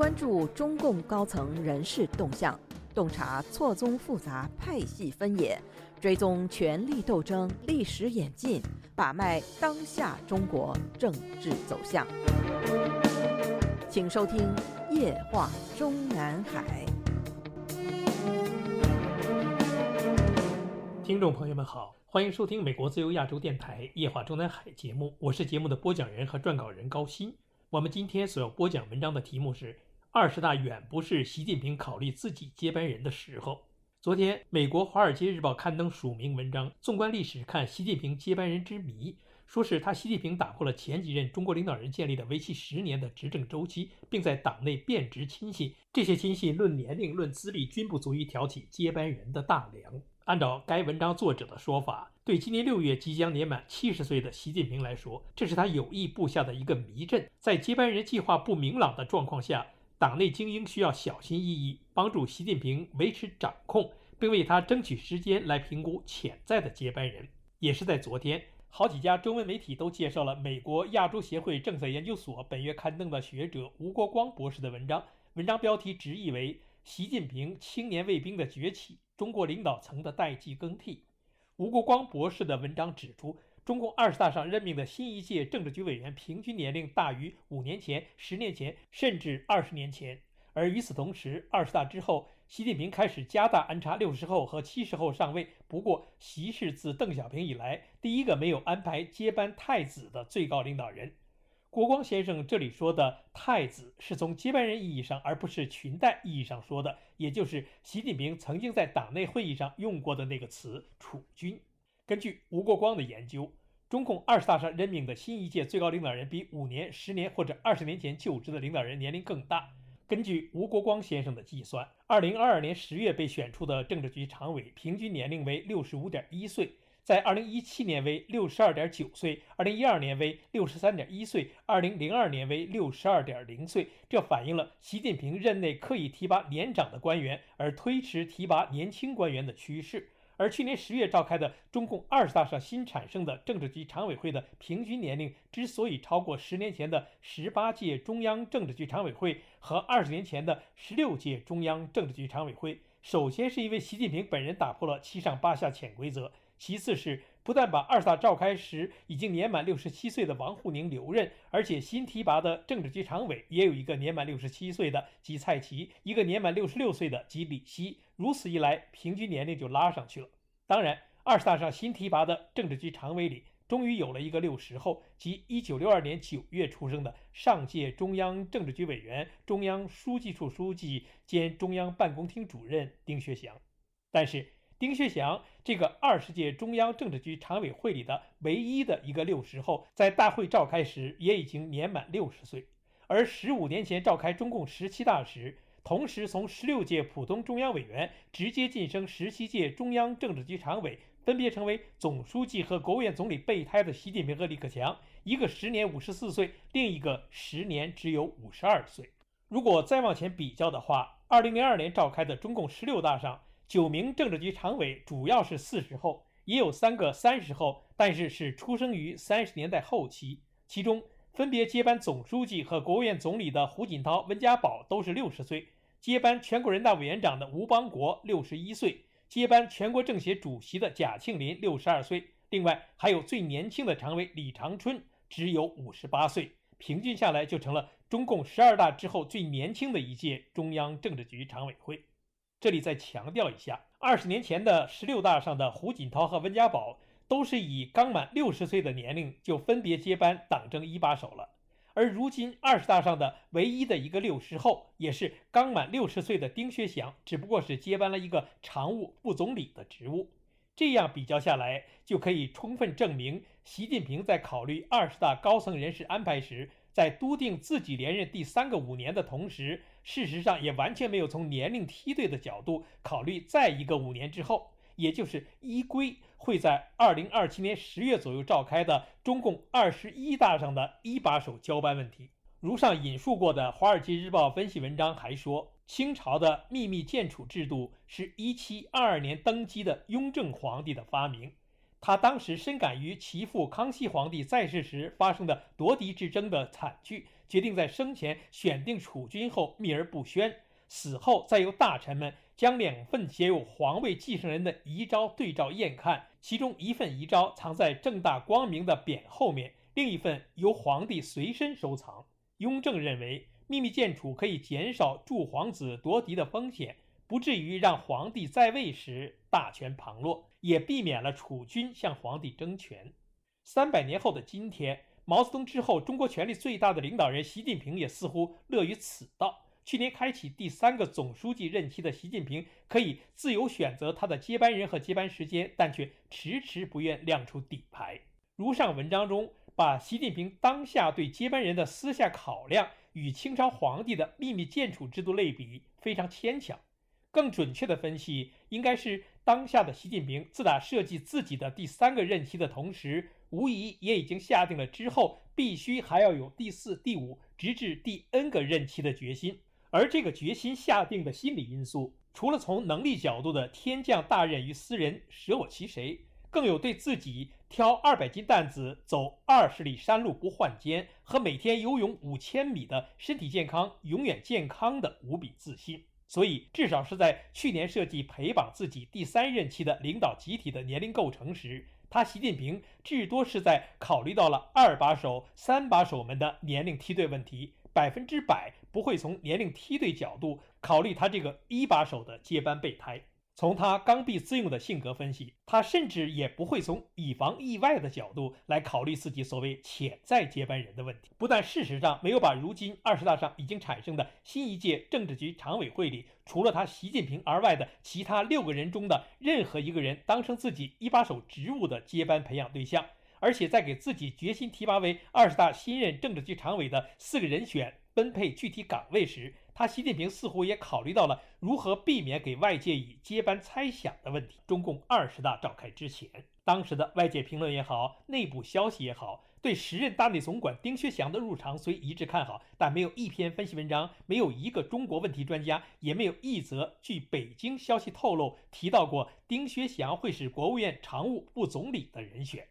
关注中共高层人事动向，洞察错综复杂派系分野，追踪权力斗争历史演进，把脉当下中国政治走向。请收听《夜话中南海》。听众朋友们好，欢迎收听美国自由亚洲电台《夜话中南海》节目，我是节目的播讲人和撰稿人高鑫。我们今天所要播讲文章的题目是。二十大远不是习近平考虑自己接班人的时候。昨天，美国《华尔街日报》刊登署名文章，纵观历史看习近平接班人之谜，说是他习近平打破了前几任中国领导人建立的为期十年的执政周期，并在党内变质亲信。这些亲信论年龄、论资历均不足以挑起接班人的大梁。按照该文章作者的说法，对今年六月即将年满七十岁的习近平来说，这是他有意布下的一个迷阵。在接班人计划不明朗的状况下。党内精英需要小心翼翼，帮助习近平维持掌控，并为他争取时间来评估潜在的接班人。也是在昨天，好几家中文媒体都介绍了美国亚洲协会政策研究所本月刊登的学者吴国光博士的文章。文章标题直译为《习近平青年卫兵的崛起：中国领导层的代际更替》。吴国光博士的文章指出。中共二十大上任命的新一届政治局委员平均年龄大于五年前、十年前，甚至二十年前。而与此同时，二十大之后，习近平开始加大安插六十后和七十后上位。不过，习是自邓小平以来第一个没有安排接班太子的最高领导人。国光先生这里说的太子，是从接班人意义上，而不是裙带意义上说的，也就是习近平曾经在党内会议上用过的那个词“储君”。根据吴国光的研究，中共二十大上任命的新一届最高领导人比五年、十年或者二十年前就职的领导人年龄更大。根据吴国光先生的计算，二零二二年十月被选出的政治局常委平均年龄为六十五点一岁，在二零一七年为六十二点九岁，二零一二年为六十三点一岁，二零零二年为六十二点零岁。这反映了习近平任内刻意提拔年长的官员，而推迟提拔年轻官员的趋势。而去年十月召开的中共二十大上新产生的政治局常委会的平均年龄之所以超过十年前的十八届中央政治局常委会和二十年前的十六届中央政治局常委会，首先是因为习近平本人打破了七上八下潜规则，其次是不但把二十大召开时已经年满六十七岁的王沪宁留任，而且新提拔的政治局常委也有一个年满六十七岁的即蔡奇，一个年满六十六岁的即李希。如此一来，平均年龄就拉上去了。当然，二十大上新提拔的政治局常委里，终于有了一个六十后，即一九六二年九月出生的上届中央政治局委员、中央书记处书记兼中央办公厅主任丁薛祥。但是，丁薛祥这个二十届中央政治局常委会里的唯一的一个六十后，在大会召开时也已经年满六十岁，而十五年前召开中共十七大时。同时，从十六届普通中央委员直接晋升十七届中央政治局常委，分别成为总书记和国务院总理备胎的习近平和李克强，一个时年五十四岁，另一个时年只有五十二岁。如果再往前比较的话，二零零二年召开的中共十六大上，九名政治局常委主要是四十后，也有三个三十后，但是是出生于三十年代后期，其中。分别接班总书记和国务院总理的胡锦涛、温家宝都是六十岁；接班全国人大委员长的吴邦国六十一岁；接班全国政协主席的贾庆林六十二岁。另外还有最年轻的常委李长春只有五十八岁，平均下来就成了中共十二大之后最年轻的一届中央政治局常委会。这里再强调一下，二十年前的十六大上的胡锦涛和温家宝。都是以刚满六十岁的年龄就分别接班党政一把手了，而如今二十大上的唯一的一个六十后，也是刚满六十岁的丁薛祥，只不过是接班了一个常务副总理的职务。这样比较下来，就可以充分证明，习近平在考虑二十大高层人事安排时，在笃定自己连任第三个五年的同时，事实上也完全没有从年龄梯队的角度考虑再一个五年之后。也就是依规会在二零二七年十月左右召开的中共二十一大上的一把手交班问题。如上引述过的《华尔街日报》分析文章还说，清朝的秘密建储制度是一七二二年登基的雍正皇帝的发明。他当时深感于其父康熙皇帝在世时发生的夺嫡之争的惨剧，决定在生前选定储君后秘而不宣，死后再由大臣们将两份写有皇位继承人的遗诏对照验看，其中一份遗诏藏在正大光明的匾后面，另一份由皇帝随身收藏。雍正认为，秘密建储可以减少诸皇子夺嫡的风险，不至于让皇帝在位时大权旁落，也避免了储君向皇帝争权。三百年后的今天。毛泽东之后，中国权力最大的领导人习近平也似乎乐于此道。去年开启第三个总书记任期的习近平，可以自由选择他的接班人和接班时间，但却迟迟不愿亮出底牌。如上文章中，把习近平当下对接班人的私下考量与清朝皇帝的秘密建储制度类比，非常牵强。更准确的分析，应该是当下的习近平自打设计自己的第三个任期的同时。无疑也已经下定了之后必须还要有第四、第五，直至第 N 个任期的决心。而这个决心下定的心理因素，除了从能力角度的天降大任于斯人，舍我其谁，更有对自己挑二百斤担子走二十里山路不换肩和每天游泳五千米的身体健康永远健康的无比自信。所以，至少是在去年设计陪绑自己第三任期的领导集体的年龄构成时。他习近平至多是在考虑到了二把手、三把手们的年龄梯队问题，百分之百不会从年龄梯队角度考虑他这个一把手的接班备胎。从他刚愎自用的性格分析，他甚至也不会从以防意外的角度来考虑自己所谓潜在接班人的问题。不但事实上没有把如今二十大上已经产生的新一届政治局常委会里除了他习近平而外的其他六个人中的任何一个人当成自己一把手职务的接班培养对象，而且在给自己决心提拔为二十大新任政治局常委的四个人选分配具体岗位时。他习近平似乎也考虑到了如何避免给外界以接班猜想的问题。中共二十大召开之前，当时的外界评论也好，内部消息也好，对时任大内总管丁薛祥的入场虽一致看好，但没有一篇分析文章，没有一个中国问题专家，也没有一则据北京消息透露提到过丁薛祥会是国务院常务副总理的人选。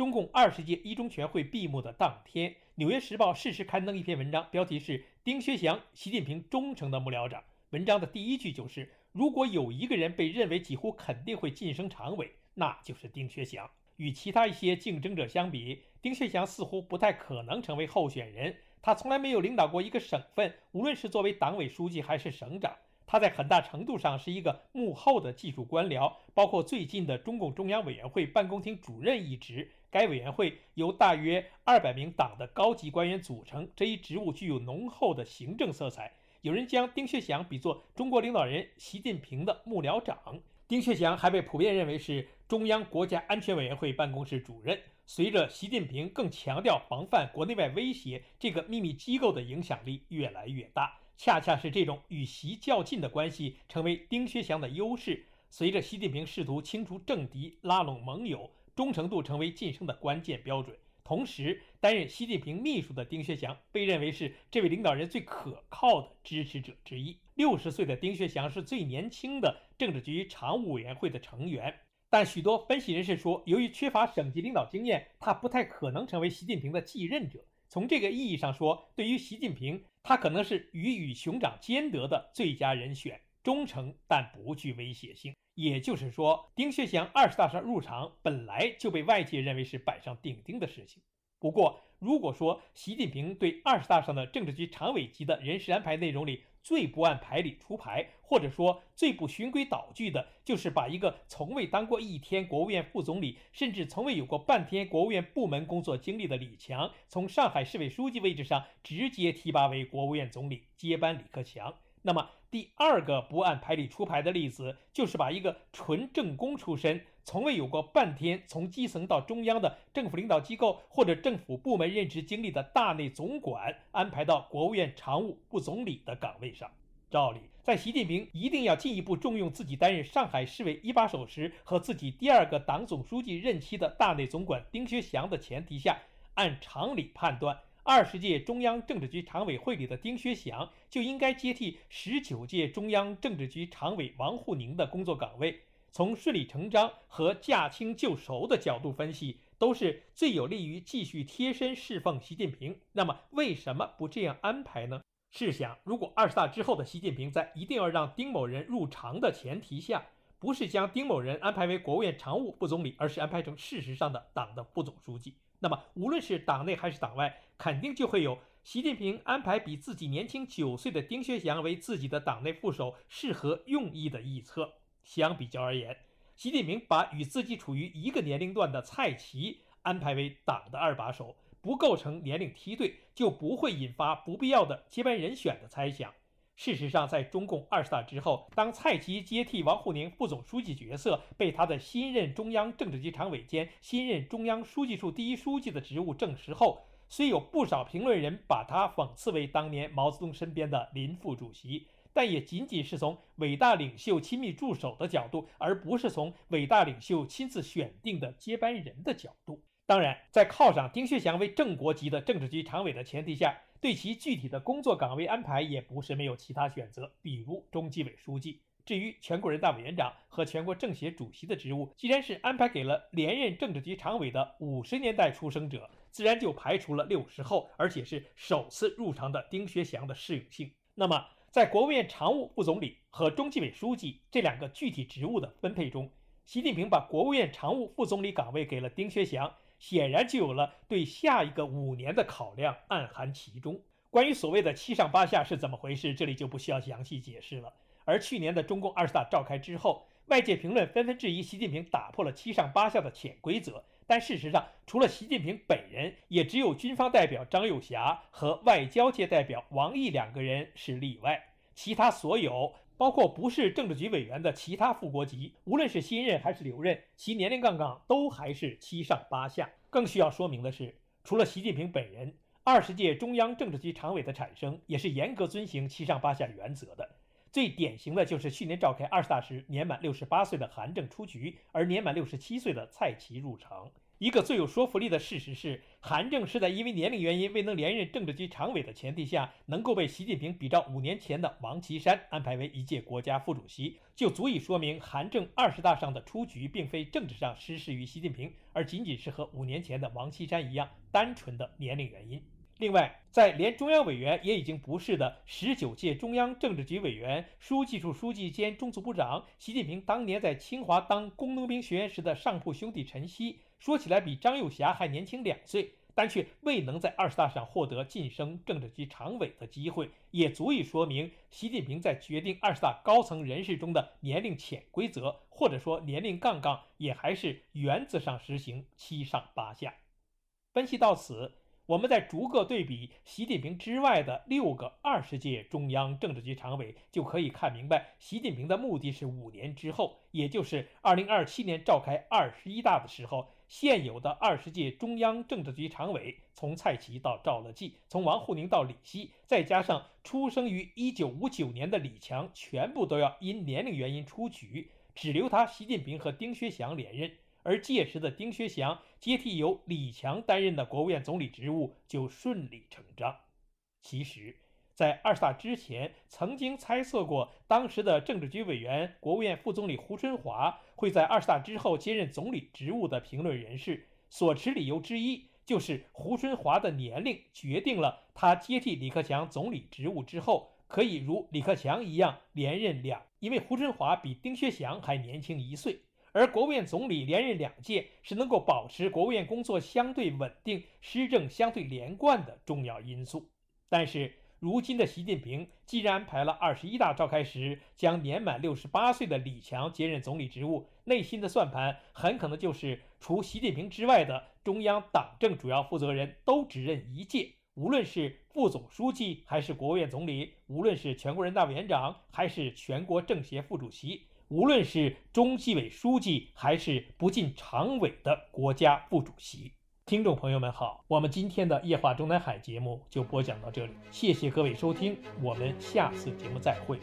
中共二十届一中全会闭幕的当天，《纽约时报》适时刊登一篇文章，标题是“丁薛祥，习近平忠诚的幕僚长”。文章的第一句就是：“如果有一个人被认为几乎肯定会晋升常委，那就是丁薛祥。与其他一些竞争者相比，丁薛祥似乎不太可能成为候选人。他从来没有领导过一个省份，无论是作为党委书记还是省长。他在很大程度上是一个幕后的技术官僚，包括最近的中共中央委员会办公厅主任一职。”该委员会由大约二百名党的高级官员组成，这一职务具有浓厚的行政色彩。有人将丁薛祥比作中国领导人习近平的幕僚长。丁薛祥还被普遍认为是中央国家安全委员会办公室主任。随着习近平更强调防范国内外威胁，这个秘密机构的影响力越来越大。恰恰是这种与习较劲的关系，成为丁薛祥的优势。随着习近平试图清除政敌、拉拢盟友。忠诚度成为晋升的关键标准。同时，担任习近平秘书的丁薛祥被认为是这位领导人最可靠的支持者之一。六十岁的丁薛祥是最年轻的政治局常务委员会的成员，但许多分析人士说，由于缺乏省级领导经验，他不太可能成为习近平的继任者。从这个意义上说，对于习近平，他可能是鱼与熊掌兼得的最佳人选，忠诚但不具威胁性。也就是说，丁薛祥二十大上入场本来就被外界认为是板上钉钉的事情。不过，如果说习近平对二十大上的政治局常委级的人事安排内容里最不按牌理出牌，或者说最不循规蹈矩的，就是把一个从未当过一天国务院副总理，甚至从未有过半天国务院部门工作经历的李强，从上海市委书记位置上直接提拔为国务院总理，接班李克强。那么，第二个不按牌理出牌的例子，就是把一个纯政工出身、从未有过半天从基层到中央的政府领导机构或者政府部门任职经历的大内总管安排到国务院常务副总理的岗位上。照理，在习近平一定要进一步重用自己担任上海市委一把手时，和自己第二个党总书记任期的大内总管丁薛祥的前提下，按常理判断。二十届中央政治局常委会里的丁薛祥就应该接替十九届中央政治局常委王沪宁的工作岗位。从顺理成章和驾轻就熟的角度分析，都是最有利于继续贴身侍奉习近平。那么，为什么不这样安排呢？试想，如果二十大之后的习近平在一定要让丁某人入常的前提下，不是将丁某人安排为国务院常务副总理，而是安排成事实上的党的副总书记，那么无论是党内还是党外，肯定就会有习近平安排比自己年轻九岁的丁薛祥为自己的党内副手适合用意的臆测。相比较而言，习近平把与自己处于一个年龄段的蔡奇安排为党的二把手。不构成年龄梯队，就不会引发不必要的接班人选的猜想。事实上，在中共二十大之后，当蔡奇接替王沪宁副总书记角色被他的新任中央政治局常委兼新任中央书记处第一书记的职务证实后，虽有不少评论人把他讽刺为当年毛泽东身边的林副主席，但也仅仅是从伟大领袖亲密助手的角度，而不是从伟大领袖亲自选定的接班人的角度。当然，在靠上丁薛祥为正国级的政治局常委的前提下，对其具体的工作岗位安排也不是没有其他选择，比如中纪委书记。至于全国人大委员长和全国政协主席的职务，既然是安排给了连任政治局常委的五十年代出生者，自然就排除了六十后，而且是首次入常的丁薛祥的适用性。那么，在国务院常务副总理和中纪委书记这两个具体职务的分配中，习近平把国务院常务副总理岗位给了丁薛祥。显然就有了对下一个五年的考量，暗含其中。关于所谓的七上八下是怎么回事，这里就不需要详细解释了。而去年的中共二十大召开之后，外界评论纷纷质疑习近平打破了七上八下的潜规则。但事实上，除了习近平本人，也只有军方代表张又侠和外交界代表王毅两个人是例外，其他所有。包括不是政治局委员的其他副国级，无论是新任还是留任，其年龄杠杠都还是七上八下。更需要说明的是，除了习近平本人，二十届中央政治局常委的产生也是严格遵循七上八下原则的。最典型的就是去年召开二十大时，年满六十八岁的韩正出局，而年满六十七岁的蔡奇入常。一个最有说服力的事实是，韩正是在因为年龄原因未能连任政治局常委的前提下，能够被习近平比照五年前的王岐山安排为一届国家副主席，就足以说明韩正二十大上的出局并非政治上失势于习近平，而仅仅是和五年前的王岐山一样单纯的年龄原因。另外，在连中央委员也已经不是的十九届中央政治局委员、书记处书记兼中组部长，习近平当年在清华当工农兵学员时的上铺兄弟陈希。说起来比张又侠还年轻两岁，但却未能在二十大上获得晋升政治局常委的机会，也足以说明习近平在决定二十大高层人士中的年龄潜规则，或者说年龄杠杠，也还是原则上实行七上八下。分析到此。我们在逐个对比习近平之外的六个二十届中央政治局常委，就可以看明白，习近平的目的是五年之后，也就是二零二七年召开二十一大的时候，现有的二十届中央政治局常委，从蔡奇到赵乐际，从王沪宁到李希，再加上出生于一九五九年的李强，全部都要因年龄原因出局，只留他习近平和丁薛祥连任。而届时的丁薛祥接替由李强担任的国务院总理职务就顺理成章。其实，在二十大之前，曾经猜测过当时的政治局委员、国务院副总理胡春华会在二十大之后接任总理职务的评论人士，所持理由之一就是胡春华的年龄决定了他接替李克强总理职务之后，可以如李克强一样连任两，因为胡春华比丁薛祥还年轻一岁。而国务院总理连任两届是能够保持国务院工作相对稳定、施政相对连贯的重要因素。但是，如今的习近平既然安排了二十一大召开时将年满六十八岁的李强接任总理职务，内心的算盘很可能就是除习近平之外的中央党政主要负责人都只任一届，无论是副总书记还是国务院总理，无论是全国人大委员长还是全国政协副主席。无论是中纪委书记，还是不进常委的国家副主席，听众朋友们好，我们今天的夜话中南海节目就播讲到这里，谢谢各位收听，我们下次节目再会。